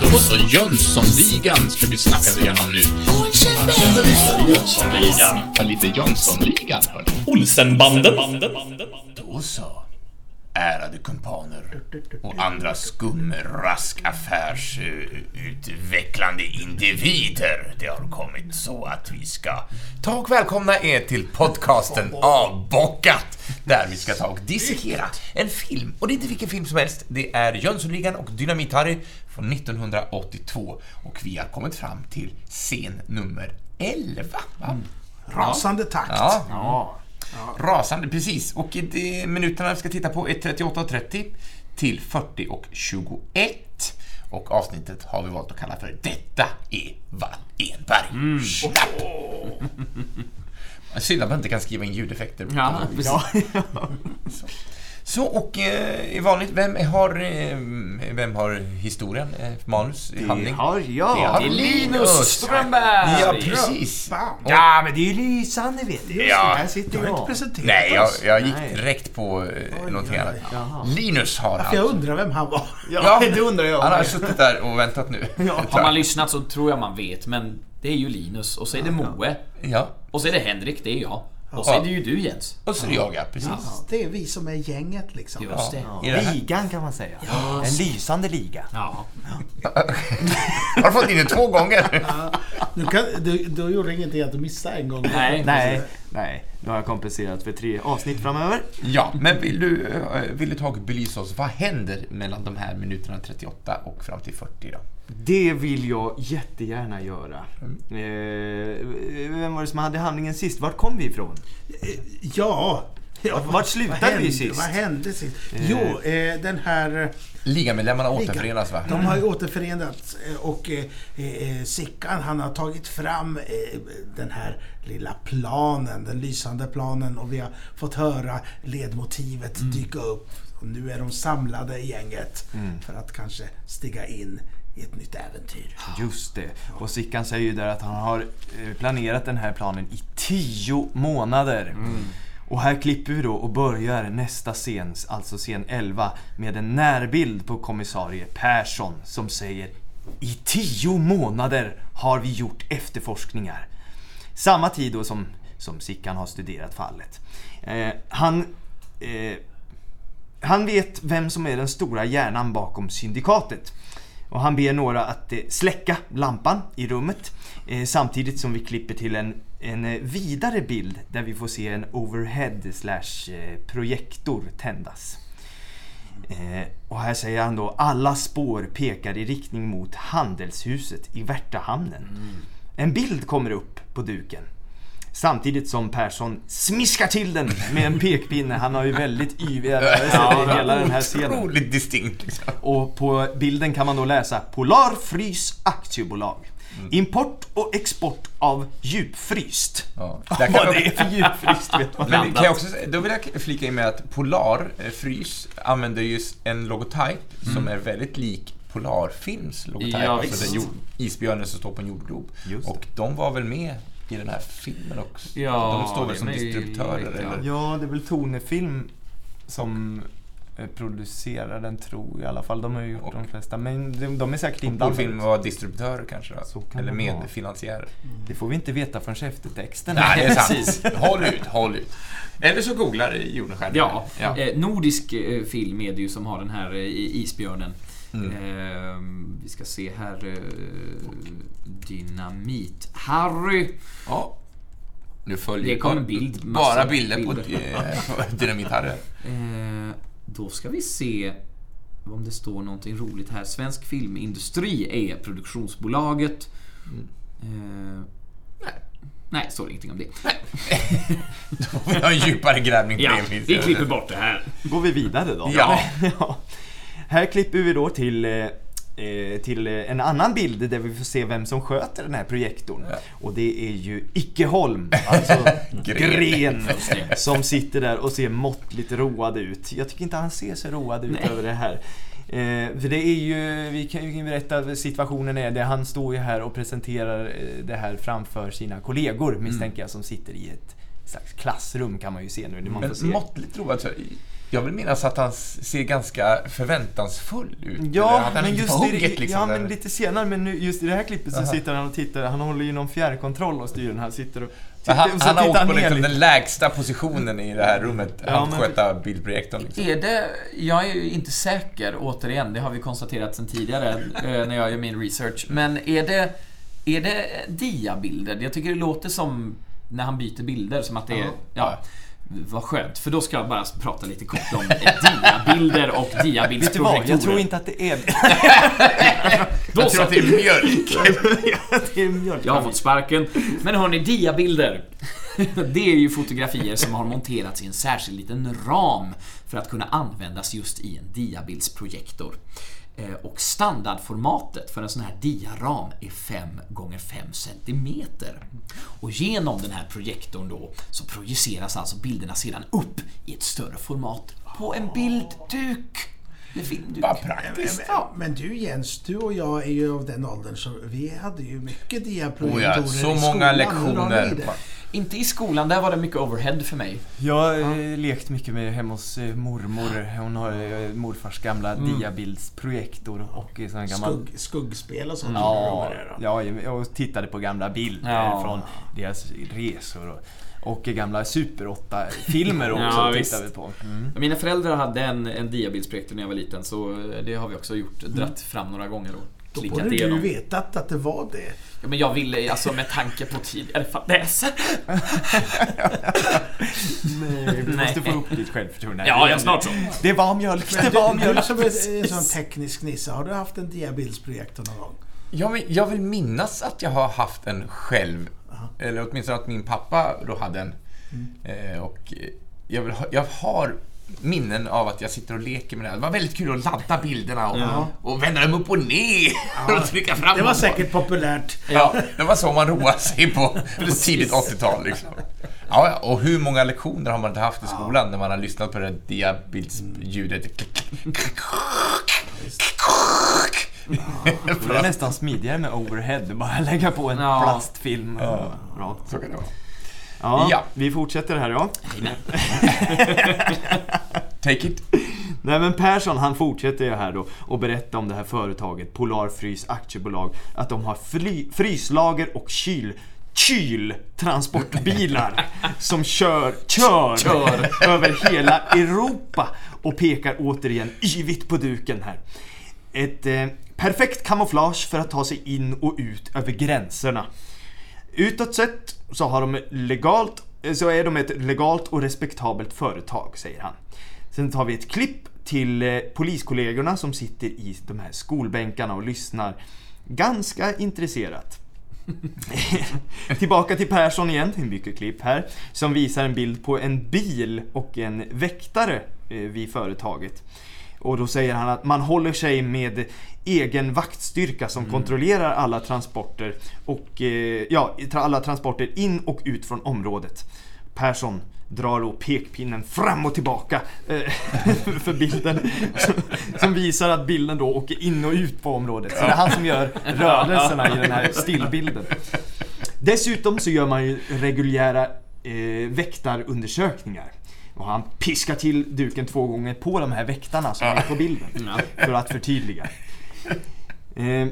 Då så, Jönssonligan ska vi snacka igenom nu. Jönssonligan. Lite Jönssonligan, hörni. Olsenbanden. Då så. Ärade kumpaner och andra skumraskaffärsutvecklande individer. Det har kommit så att vi ska ta och välkomna er till podcasten Avbockat. Där vi ska ta och dissekera en film. Och det är inte vilken film som helst. Det är Jönssonligan och Dynamit-Harry från 1982. Och vi har kommit fram till scen nummer 11. Va? Rasande takt. Ja, Ja. Rasande, precis. Och det, minuterna vi ska titta på är 38 och 30 till 40 och 21. Och avsnittet har vi valt att kalla för Detta är Wallenberg. Mm. Synd att man inte kan skriva in ljudeffekter. Ja, precis. Så, och eh, i vanligt, vem har, eh, vem har historien, eh, manus, handling? har jag. Det har Det är Linus Strömberg. Ja, precis. Bam. Ja, men det är ju lysande vet du. Ja. Här sitter Du har inte jag. presenterat Nej, jag, oss. jag gick Nej. direkt på eh, någonting oj, annat. Jaha. Linus har För jag alltså. undrar vem han var. Ja, det undrar jag. Han har suttit där och väntat nu. Har man lyssnat så tror jag man vet, men det är ju Linus och så är det Moe. Ja, Och så är det Henrik, det är jag. Och så är det ju du Jens. och så är det jag, ja, precis. Det är vi som är gänget liksom. Just det. Här. Ligan kan man säga. En lysande liga. Ja. Har du fått in det två gånger? Du kan, du, du gjorde ingenting att du missade en gång. Nej. Nej, nej. Nu har jag kompenserat för tre avsnitt framöver. Ja, men vill du, eh, vill du ta och belysa oss, vad händer mellan de här minuterna 38 och fram till 40 då? Det vill jag jättegärna göra. Eh, vem var det som hade handlingen sist? Vart kom vi ifrån? Ja. Ja Vart- vart slutade vad vi hände- sist? Vad hände sist? Jo, eh, den här... Ligamedlemmarna återförenas va? De har ju återförenats eh, och eh, eh, Sickan han har tagit fram eh, den här lilla planen, den lysande planen och vi har fått höra ledmotivet dyka upp. Och nu är de samlade i gänget för att kanske stiga in i ett nytt äventyr. Just det. Och Sickan säger ju där att han har eh, planerat den här planen i tio månader. Och här klipper vi då och börjar nästa scen, alltså scen 11, med en närbild på kommissarie Persson som säger I tio månader har vi gjort efterforskningar. Samma tid då som, som Sickan har studerat fallet. Eh, han eh, han vet vem som är den stora hjärnan bakom syndikatet. Och han ber några att eh, släcka lampan i rummet eh, samtidigt som vi klipper till en, en eh, vidare bild där vi får se en overhead slash eh, projektor tändas. Eh, och här säger han då alla spår pekar i riktning mot handelshuset i Värtahamnen. En bild kommer upp på duken. Samtidigt som Persson smiskar till den med en pekpinne. Han har ju väldigt yviga rörelser i hela den här scenen. Otroligt distinkt liksom. Och på bilden kan man då läsa Polar Frys Aktiebolag. Import och export av djupfryst. Ja. Där kan Vad det är för djupfryst vet man Men kan jag också, då vill jag flika in med att Polar Frys använder ju en logotyp som är väldigt lik Polarfilms logotyp. Ja, alltså visst. den jord, isbjörnen som står på en jordglob. Och de var väl med i den här filmen också? Ja, de står väl som distributörer ja. eller? Ja, det är väl Tonefilm som eh, producerar den tror jag i alla fall. De har ju gjort Och- de flesta. Men de, de är säkert Polfilm inblandade. var distributörer kanske Så då? kan Eller medfinansiärer? Det får vi inte veta förrän eftertexten. Nej, det är sant. Precis. håll ut, håll ut. Eller så googlar jorden själv. Ja, ja. Eh, nordisk eh, film är det ju som har den här eh, isbjörnen. Mm. Eh, vi ska se här. Eh, dynamit. Harry. ja. Nu följer Det kom en bild, Bara bilder på, bilder. eh, på Dynamit-Harry. Då ska vi se om det står någonting roligt här. Svensk filmindustri är produktionsbolaget. Eh, Nej. nej, står ingenting om det. Då får vi ha en djupare grävning på Ja, det. vi klipper bort det här. Går vi vidare då? Ja. ja. Här klipper vi då till, eh, till eh, en annan bild där vi får se vem som sköter den här projektorn. Ja. Och det är ju Ickeholm, alltså Gren. Gren, som sitter där och ser måttligt road ut. Jag tycker inte han ser så road ut Nej. över det här. Eh, för det är ju, vi kan ju berätta situationen är, det han står ju här och presenterar eh, det här framför sina kollegor misstänker jag som sitter i ett slags klassrum kan man ju se nu. Man. Men måttligt road, så Jag vill minnas att han ser ganska förväntansfull ut. Ja, men just i, liksom, ja, men lite senare, men nu, just i det här klippet så Aha. sitter han och tittar, han håller ju någon fjärrkontroll och styr den här, sitter och Men han, och så han har åkt på liksom den lägsta positionen i det här rummet. Ja, att men- sköta bildprojektorn. Liksom. Är det, jag är ju inte säker, återigen, det har vi konstaterat sedan tidigare eh, när jag gör min research. Men är det, är det diabilder? Jag tycker det låter som när han byter bilder, som att det är... Ja. Vad skönt, för då ska jag bara prata lite kort om diabilder och Vet du vad? diabildsprojektorer. Jag tror inte att det är Då Jag så. tror att det är mjölk. det är mjölk. Jag har fått sparken. Men hörni, diabilder. Det är ju fotografier som har monterats i en särskild liten ram för att kunna användas just i en diabildsprojektor. Eh, Och standardformatet för en sån här diaram är 5 gånger 5 cm. Och genom den här projektorn då så projiceras alltså bilderna sedan upp i ett större format på en bildduk. Vad praktiskt. Men, men du Jens, du och jag är ju av den åldern så vi hade ju mycket diaprojektorer Oh ja, så i många skolan. Har lektioner. Inte i skolan, där var det mycket overhead för mig. Jag har eh, lekt mycket med hemma hos eh, mormor. Hon har eh, morfars gamla diabildsprojektor och sån här gammal... Skugg, skuggspel och sånt. Ja, då. ja, jag tittade på gamla bilder Ja. från deras resor och, och gamla Super 8-filmer också. Ja, tittade visst. vi på. Mm. Mina föräldrar hade en, en diabildsprojektor när jag var liten så det har vi också gjort. Dratt fram några gånger och Då borde du igenom. vetat att det var det. Ja, men jag ville, alltså med tanke på tidigare fadäser. Nej, du Nej. måste få upp ditt självförtroende. Ja, ja, snart så. Det var mjölk, det Du, var du mjölk. som är en sån teknisk nisse, har du haft en diabildsprojektor någon gång? Ja, men jag vill minnas att jag har haft en själv. Eller åtminstone att min pappa då hade en. Eh, och jag, vill ha, jag har minnen av att jag sitter och leker med det. här. Det var väldigt kul att ladda bilderna och, Ja. och vända dem upp och ner och trycka fram Det var säkert populärt. Ja, det var så man roade sig på, på tidigt 80-tal. Liksom. Ja, ja, och hur många lektioner har man inte haft i skolan när man har lyssnat på det där diabildsljudet? Det är nästan smidigare med overhead. Bara lägga på en Ja. plastfilm. Ja. Så kan det vara. Ja, Ja. vi fortsätter här ja. Take it. Nej men Persson han fortsätter ju här då och berätta om det här företaget Polarfrys aktiebolag att de har fly, fryslager och kyl kyltransportbilar som kör, kör, Kör. över hela Europa och pekar återigen yvigt på duken här. Ett eh, perfekt kamouflage för att ta sig in och ut över gränserna. Utåt sett så har de legalt, så är de ett legalt och respektabelt företag, säger han. Sen tar vi ett klipp till eh, poliskollegorna som sitter i de här skolbänkarna och lyssnar ganska intresserat. Tillbaka till Persson igen, en mycket klipp här, som visar en bild på en bil och en väktare eh, vid företaget. Och då säger han att man håller sig med egen vaktstyrka som kontrollerar alla transporter och eh, ja, alla transporter in och ut från området. Persson drar då pekpinnen fram och tillbaka eh, för bilden som, som visar att bilden då åker in och ut på området. Så det är han som gör rörelserna i den här stillbilden. Dessutom så gör man ju reguljära eh, väktarundersökningar. Och han piskar till duken två gånger på de här väktarna som är på bilden. För att förtydliga. Eh,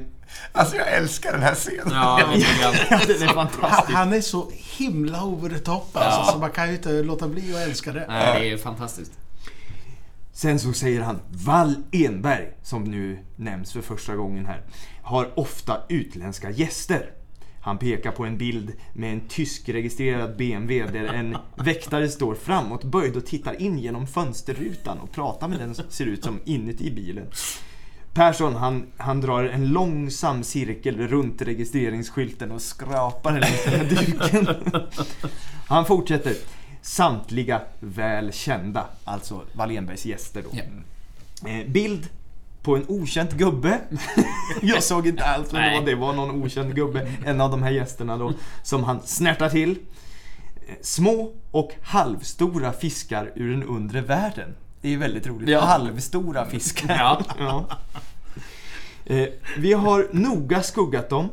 Alltså jag älskar den här scenen. Ja, det ja, är Han, fantastiskt. han är så himla over the top alltså, så man kan ju inte låta bli att älska det. Nej, det är fantastiskt. Sen så säger han Wall Enberg, som nu nämns för första gången här, har ofta utländska gäster. Han pekar på en bild med en tyskregistrerad BMW där en väktare står framåtböjd och tittar in genom fönsterrutan och pratar med den som ser ut som inuti bilen. Persson han, han drar en långsam cirkel runt registreringsskylten och skrapar den lite med duken. Han fortsätter. Samtliga väl kända, alltså Wallenbergs gäster då. Eh, bild på en okänd gubbe. Jag såg inte alls vem det var. Det var någon okänd gubbe. En av de här gästerna då. Som han snärtar till. Små och halvstora fiskar ur den undre världen. Det är väldigt roligt. Ja. Halvstora fiskar. Ja. Ja. Eh, vi har noga skuggat dem.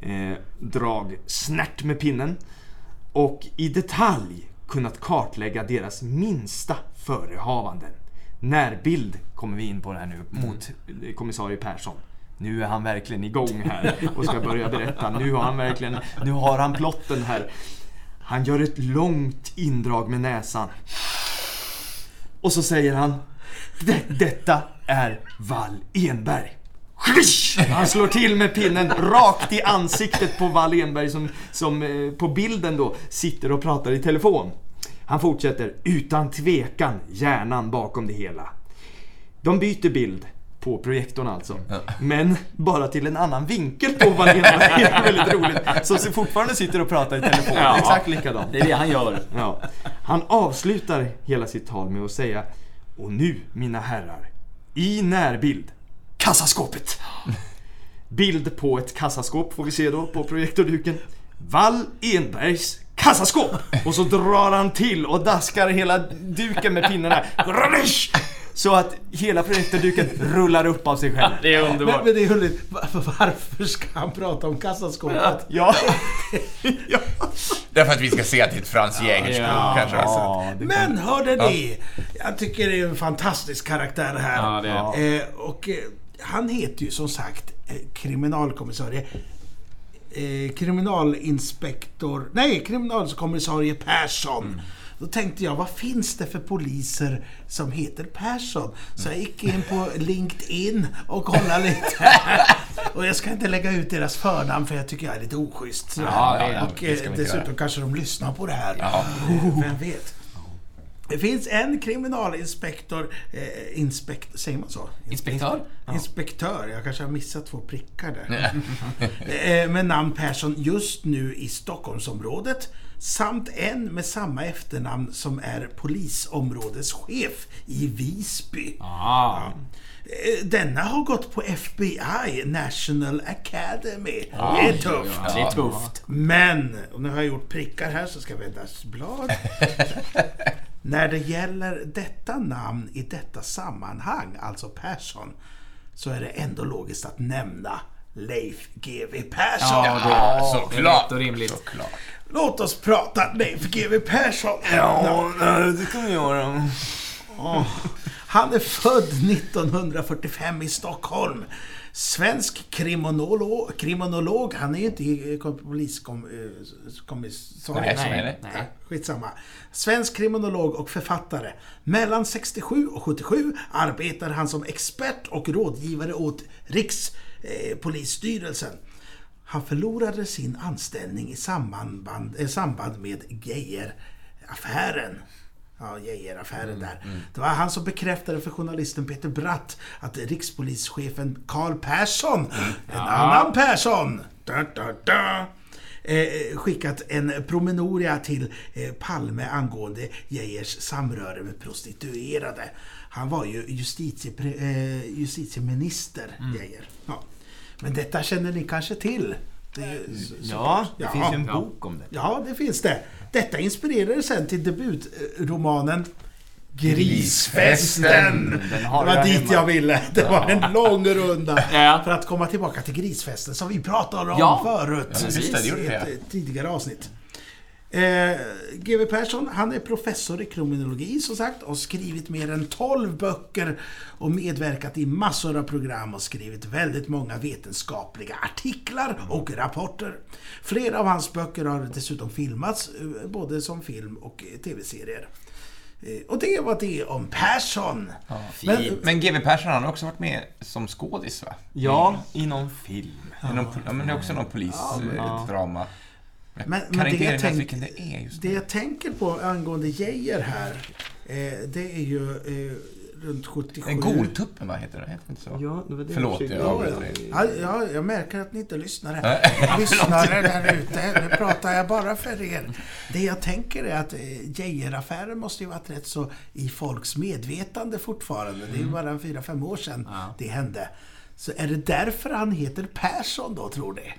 Eh, drag snärt med pinnen. Och i detalj kunnat kartlägga deras minsta förehavanden. Närbild kommer vi in på här nu mot kommissarie Persson. Nu är han verkligen igång här och ska börja berätta. Nu har han verkligen, nu har han plotten här. Han gör ett långt indrag med näsan. Och så säger han "Det- Detta är Wall Enberg. Han slår till med pinnen rakt i ansiktet på Wall Enberg som, som eh, på bilden då sitter och pratar i telefon. Han fortsätter, utan tvekan hjärnan bakom det hela. De byter bild på projektorn alltså. Men bara till en annan vinkel på Enberg. Det är väldigt roligt. Som fortfarande sitter och pratar i telefon. Ja. Exakt likadant. Det är det han gör. Ja. Han avslutar hela sitt tal med att säga Och nu, mina herrar, i närbild, kassaskåpet. Bild på ett kassaskåp får vi se då på projektorduken. Wall Enbergs kassaskåp! Och så drar han till och daskar hela duken med pinnarna. Så att hela projektorduken rullar upp av sig själv. Det är Men, underbart. men det är. Var- Varför ska han prata om kassaskåpet? Ja. ja. Därför att vi ska se att det är ett Frans Jägerskog Ja. kanske. Ja, det Men hörde ni? Jag tycker det är en fantastisk karaktär här. Ja, det är Eh, och eh, han heter ju som sagt eh, kriminalkommissarie eh, kriminalinspektor, nej kriminalkommissarie Persson. Då tänkte jag, vad finns det för poliser som heter Persson? Så jag gick in på LinkedIn och kollade lite. och jag ska inte lägga ut deras förnamn för jag tycker jag är lite oschysst. Ja, det är- och eh, dessutom kanske de lyssnar på det här. Ja. Vem vet? Det finns en kriminalinspektor, eh, inspekt, säger man så? Inspektör? Inspektör, jag kanske har missat två prickar där. eh, med namn Persson just nu i Stockholmsområdet. Samt en med samma efternamn som är polisområdeschef i Visby. Ah. Eh, Denna har gått på FBI, National Academy. det är tufft. Ja, det är tufft. Men, och nu har jag gjort prickar här så ska jag vända blad. När det gäller detta namn i detta sammanhang, alltså Persson, så är det ändå logiskt att nämna Leif GW Persson. Ja, Ja, Det är såklart. rätt och rimligt. såklart. Låt oss prata Leif GW Persson. Ja, det kan vi göra. Han är född 1945 i Stockholm. Svensk kriminolog, kriminolog. han är ju inte eh, poliskommissarie. Nej, Nej, nej. Skitsamma. Svensk kriminolog och författare. Mellan 67 och 77 arbetar han som expert och rådgivare åt Rikspolisstyrelsen. Han förlorade sin anställning i samband, eh, samband med Geijeraffären. Ja, Geijeraffären där. Det var han som bekräftade för journalisten Peter Bratt att rikspolischefen Carl Persson, en annan Persson, da, da, da, eh, skickat en promemoria till eh, Palme angående Geijers samröre med prostituerade. Han var ju justitiepre, eh, justitieminister, Geijer. Ja. Men detta känner ni kanske till? Det så- Ja, det Ja. finns ju en Ja. bok om det. Ja, det finns det. Detta inspirerade sen till debutromanen Grisfesten. Det var dit hemma. jag ville. Det var en lång runda. För att komma tillbaka till Grisfesten som vi pratade om Ja. förut. Ja, just det, det gjorde I vi, ett tidigare avsnitt. Eh, GW Persson, han är professor i kriminologi som sagt och har skrivit mer än 12 böcker och medverkat i massor av program och skrivit väldigt många vetenskapliga artiklar och rapporter. Flera av hans böcker har dessutom filmats, eh, både som film och eh, tv-serier. Eh, Och det var det om Persson. Men, Men GW Persson han har också varit med som skådis va? Ja, i någon film. I någon, ja, men det är också någon polisdrama. Men- Men, det jag tänk- det är just Det jag tänker på angående Geijer här, eh, det är ju eh, runt 77. En Goltuppen va, heter det? Heter inte så? Ja, det var det Förlåt, jag jag Ja, ja. Ja, ja, jag märker att ni inte lyssnar. Lyssnare där ute, nu pratar jag bara för er. Det jag tänker är att eh, Geijeraffären måste ju varit rätt så i folks medvetande fortfarande. Det är ju bara en fyra, fem år sedan Ja. det hände. Så är det därför han heter Persson då, tror ni?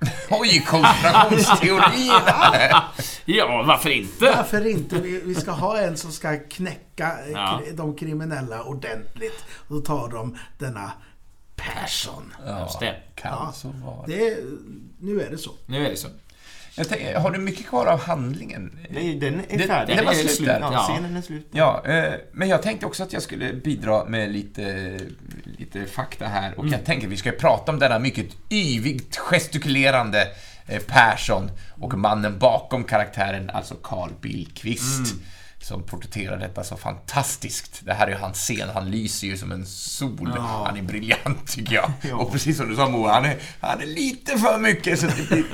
Oj, konspirationsteorierna! Ja, varför inte? Varför inte? Vi, vi ska ha en som ska knäcka eh, Ja. de kriminella ordentligt. Och då tar de denna Persson. Ja, det. kan Ja. så vara. Det, nu är det så. Nu är det så. Tänker, har du mycket kvar av handlingen? Nej, den är färdig. den var är slut. Ja, scenen är slut. Ja, eh, men jag tänkte också att jag skulle bidra med lite, lite fakta här. Och jag tänker att vi ska prata om denna mycket yvigt gestikulerande eh, Persson och mannen bakom karaktären, alltså Carl Billqvist. Som porträtterar detta så fantastiskt. Det här är ju hans scen, han lyser ju som en sol. Han är briljant tycker jag. Och precis som du sa Moa, han är, han är lite för mycket så det blir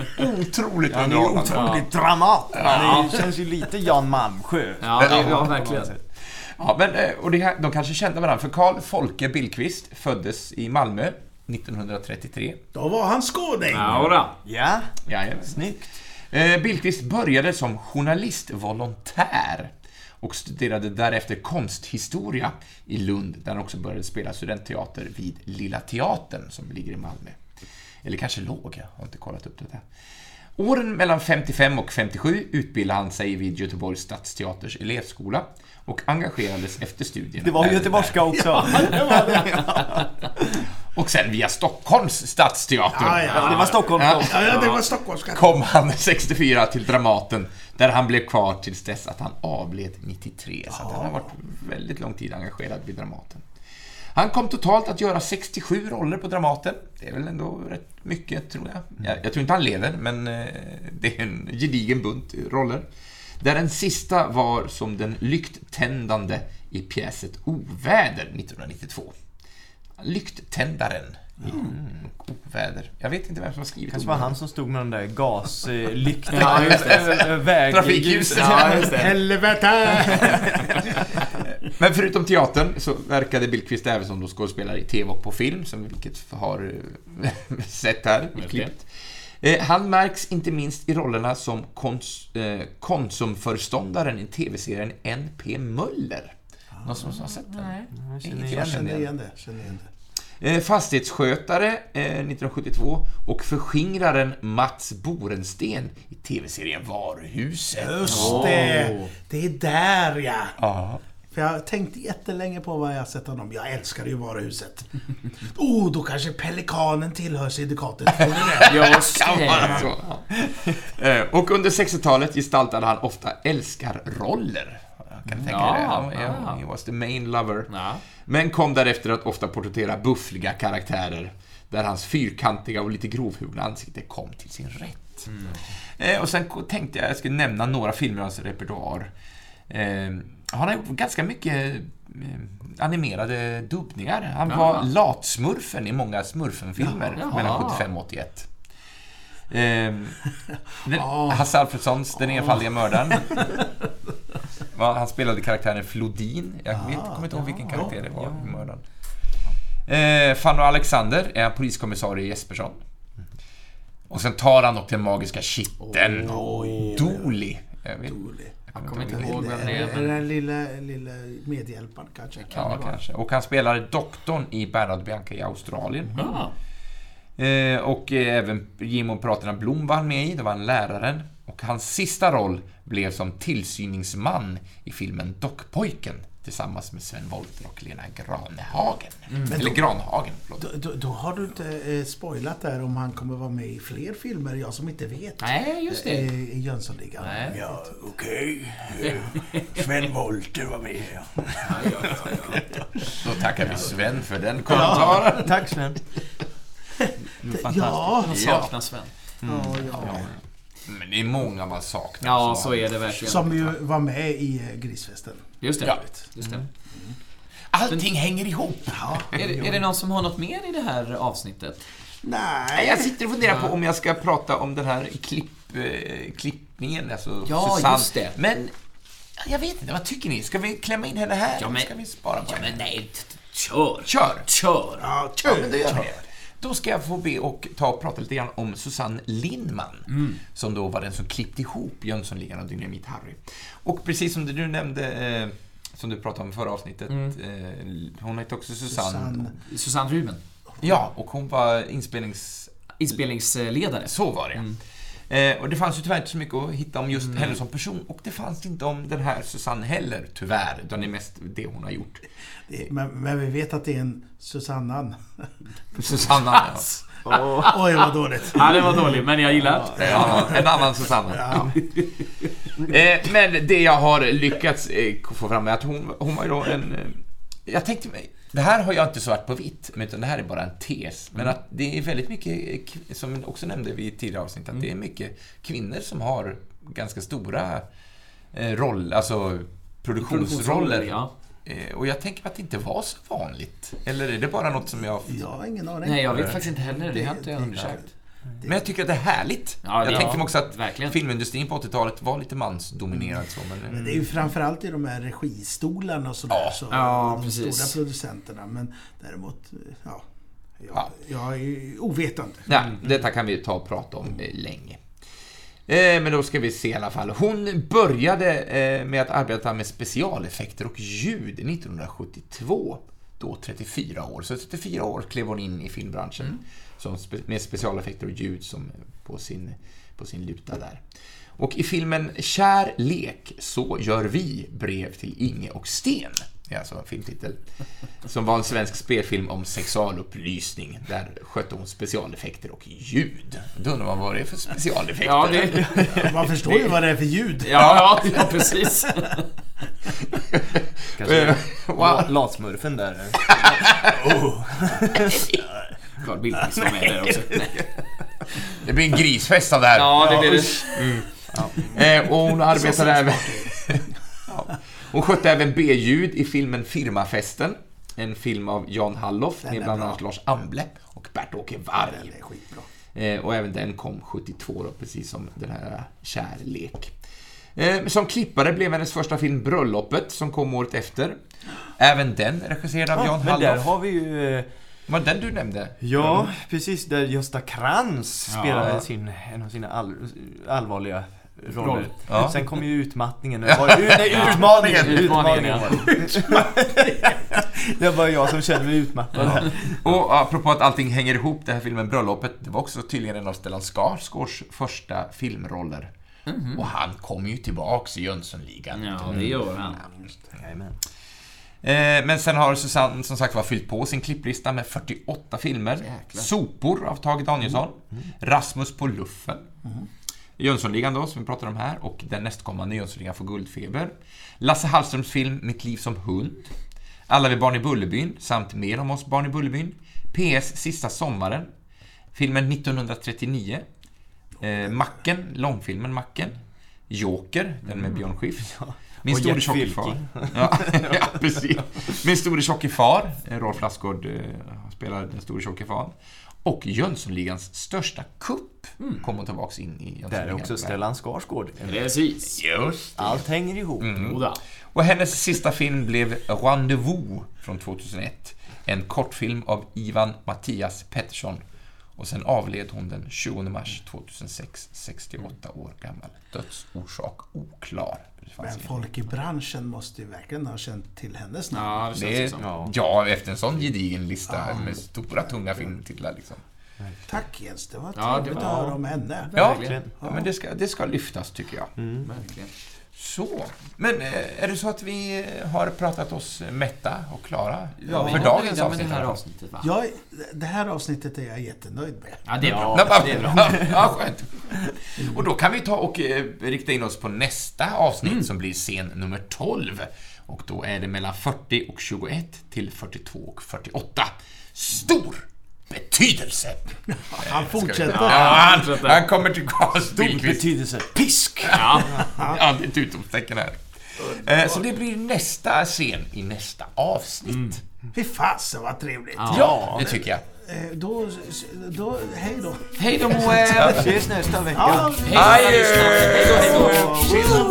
otroligt Han är otroligt dramat. Han är- känns ju lite Jan Malmsjö. Ja, det, ja, verkligen. Ja, men, eh, och det, de kanske kände varandra, för Carl Folke Billqvist föddes i Malmö 1933. Då var han skåning. Ja, då. Ja, Jajamän. snyggt. Eh, Billqvist började som journalistvolontär och studerade därefter konsthistoria i Lund, där han också började spela studentteater vid Lilla Teatern som ligger i Malmö. Eller kanske låg, jag har inte kollat upp det där. Åren mellan 55 och 57 utbildade han sig vid Göteborgs stadsteaters elevskola och engagerades efter studierna. Det var göteborgska också. där. Och sen via Stockholms stadsteater Ja, ja. Det var Stockholm Ja. Ja, det var stockholmska. kom han 64 till Dramaten, där han blev kvar tills dess att han avled 93. Så att han har varit väldigt lång tid engagerad vid Dramaten. Han kom totalt att göra 67 roller på Dramaten. Det är väl ändå rätt mycket, tror jag. Jag, jag tror inte han lever, men eh, det är en gedigen bunt roller. Där den sista var som den lykttändande i pjäset Oväder 1992. Lykttändaren i Oväder. Jag vet inte vem som har skrivit kanske var han som stod med de där Ja, det. över vägljuset. Trafikljuset. Ja, just det. Helvete! Men förutom teatern så verkade Billqvist även som då skådespelare i TV och på film, som vilket har eh, sett här i klippet. Eh, Han märks inte minst i rollerna som kons, eh, Konsumförståndaren i TV-serien N.P. Möller. Någon som har sett den? Nej. Jag känner igen jag känner igen. det. Känner igen det. Eh, Fastighetsskötare eh, 1972 och förskingraren Mats Borensten i TV-serien Varuhuset. Just Åh. det! Det är där ja! Ja. För jag tänkte jättelänge på vad jag sett honom. Jag älskar ju varuhuset. Oh, då kanske Pelikanen tillhör syndikatet. Kan vara så. Eh, Och under 60-talet gestaltade han ofta älskarroller. Kan tänka Ja, det. Han, ja. ja, he was the main lover. Ja. Men kom därefter att ofta porträttera buffliga karaktärer där hans fyrkantiga och lite grovhuggna ansikte kom till sin rätt. Eh, Och sen tänkte jag att jag skulle nämna några filmer av hans repertoar. Eh, han har gjort ganska mycket eh, animerade dubbningar. Han Ja. var latsmurfen i många smurfenfilmer Jaha. mellan 75 och 81. Ehm, den, Hasse Alfredsons Den enfaldiga mördaren. Va, han spelade karaktären Flodin. Jag vet, kommer inte ihåg vilken karaktär det var i mördaren. Eh, Fanny Alexander är poliskommissarie Jespersson. Och sen tar han och den magiska kitteln. Dooley. Jag kommer inte ihåg vem det Är den lilla, lilla medhjälparen kanske? Kan Ja, kanske. Och han spelade doktorn i Bernhard Bianca i Australien. Ja. Eh, och eh, även Jim och Piraterna Blom var han med i, det var han läraren. Och hans sista roll blev som tillsyningsman i filmen Dockpojken tillsammans med Sven Wollter och Lena Granehagen. Eller Granhagen, förlåt. Då, då, då har du inte eh, spoilat där om han kommer vara med i fler filmer, jag som inte vet. Nej, just det. Eh, I Jönssonligan. Ja, okej. Sven Wollter var med. Ja. Då tackar vi Sven för den kommentaren. Tack Sven. Ja, Jag saknar Sven. ja, ja. Men det är många man saknar. Ja, så är det verkligen. Som ju var med i eh, Grisfesten. Just det. Ja. Just det. Allting hänger ihop. Är, det, är det någon som har något mer i det här avsnittet? Nej. Jag sitter och funderar på om jag ska prata om den här klipp, eh, klippningen, alltså Ja, Susanne. just det. Men jag vet inte, vad tycker ni? Ska vi klämma in henne här? Ja, men- ska vi spara på Ja, henne? men nej. Kör. Kör! Kör. Ja, Ja, men det gör vi. Då ska jag få be och ta och prata lite grann om Susanne Lindman. Som då var den som klippte ihop Jönssonligan och Dynamit-Harry. Och precis som du nämnde, eh, som du pratade om i förra avsnittet, eh, hon hette också Susanne. Susanne. Ruben. Ja, och hon var inspelnings... Inspelningsledare. Så var det Eh, och det fanns ju tyvärr inte så mycket att hitta om just henne som person. Och det fanns inte om den här Susanne heller, tyvärr. Utan det är mest det hon har gjort. Det- Men, men vi vet att det är en Susannan. Susanna, ja. Oj, vad dåligt. Ja, det var dåligt, men jag gillar det. Ja, en annan Susanna. Ja. Eh, men det jag har lyckats eh, få fram är att hon, hon var ju då en... eh, Jag tänkte mig, det här har jag inte svart på vitt, men utan det här är bara en tes. Men att det är väldigt mycket, som vi också nämnde vid tidigare avsnitt, att det är mycket kvinnor som har ganska stora eh, roll, alltså produktionsroller. Ja. Eh, och jag tänker att det inte var så vanligt. Eller är det bara något som jag... Jag har ingen aning. Nej, jag vet faktiskt inte heller. Det har inte jag Det- undersökt. Men jag tycker att det är härligt. Ja, jag tänkte mig också att verkligen. filmindustrin på 80-talet var lite mansdominerad så, men... Men det är ju framförallt i de här registolarna och sådär. Ja. Så, Ja, de precis. stora producenterna. Men däremot, ja. Jag, Ja. jag är ovetande. Ja, detta kan vi ta och prata om eh, länge. Eh, men då ska vi se i alla fall. Hon började eh, med att arbeta med specialeffekter och ljud 1972. Då 34 år. Så 34 år klev hon in i filmbranschen som spe, med specialeffekter och ljud som på sin, på sin luta där. Och i filmen Kär lek så gör vi brev till Inge och Sten. Det är alltså en filmtitel. Som var en svensk spelfilm om sexualupplysning. Där skötte hon specialeffekter och ljud. Då undrar man vad det är för specialeffekter. Ja, det... Man förstår ju vad det är för ljud. Ja, ja, ja, precis. Kanske Eh, wow. latsmurfen där. Carl Bildqvist var med där också. Nej. Det blir en grisfest av det här. Ja, det blir det. Eh, och hon arbetade även... ja. Hon skötte även B-ljud i filmen Firmafesten. En film av Jan Halloff Den med bland annat Lars Amble och Bert-Åke Den Varg. är skitbra. Eh, och även den kom 72 då, precis som den här Kärlek. Eh, som klippare blev hennes första film Bröllopet som kom året efter. Även den regisserad av Jan men där Halloff. har vi ju... Var det den du nämnde? Ja, precis. Där Gösta Krantz Ja. spelade sin, en av sina all, allvarliga roller. Roll. Ja. Sen kom ju utmattningen. Det var, nej, utmaningen! Utmaningen, Det var jag som kände mig utmattad här. Och apropå att allting hänger ihop, den här filmen Bröllopet, det var också tydligen en av Stellan Skarsgårds första filmroller. Och han kom ju tillbaks i Jönssonligan. Ja, det gör han. Jajamän. Eh, men sen har Susanne som sagt var fyllt på sin klipplista med 48 filmer. Jäklar. Sopor av Tage Danielsson. Rasmus på luffen. Jönssonligan då, som vi pratade om här. Och den nästkommande Jönssonligan får Guldfeber. Lasse Hallströms film Mitt liv som hund. Alla vi barn i Bullerbyn samt Mer om oss barn i Bullerbyn. PS Sista sommaren. Filmen 1939. Eh, Macken, långfilmen Macken. Joker, den med Björn Skifs. Min store tjocke far. Ja, ja, precis. Min store tjocke far, eh, Rolf Lassgård, eh, spelar den store tjocke far. Och Jönssonligans största kupp kommer tillbaks in i Jönssonligan. Där är också Stellan Skarsgård. Precis. Just det. Allt hänger ihop. Jodå. Och hennes sista film blev Rendezvous från 2001. En kortfilm av Ivan Mattias Pettersson. Och sen avled hon den 20 mars 2006, 68 år gammal. Dödsorsak oklar. Men folk i branschen måste ju verkligen ha känt till hennes namn. Ja, det Det, som. Ja. ja, efter en sån gedigen lista med stora, tunga filmtitlar liksom. Tack Jens, det var Ja, det trevligt var- att höra om henne. Ja, Verkligen. ja, men det ska, det ska lyftas tycker jag. Verkligen. Så. Men eh, är det så att vi har pratat oss mätta och klara Ja, för dagens avsnitt? det här avsnittet, va? Jag, det här avsnittet är jag jättenöjd med. Ja, det är bra. Ja, Det är bra. ja, skönt. Och då kan vi ta och eh, rikta in oss på nästa avsnitt som blir scen nummer 12. Och då är det mellan 40 och 21 till 42 och 48. Stor betydelse! Han fortsätter. Ja, han, han kommer till Carl Stor betydelse. Pisk! Ja. Ja, det är ett utropstecken här. Eh, Så det blir nästa scen i nästa avsnitt. Fy fasen vad trevligt. Ja. Ja, det tycker jag. Eh, Då, då, hej då. Hej då, Moe! Ses nästa vecka. Ja, Hej då. Hej då,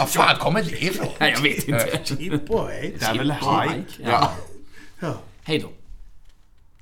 Var fan kommer det ifrån? Nej, jag vet inte. Chip och hej. Det är väl hike? Ja.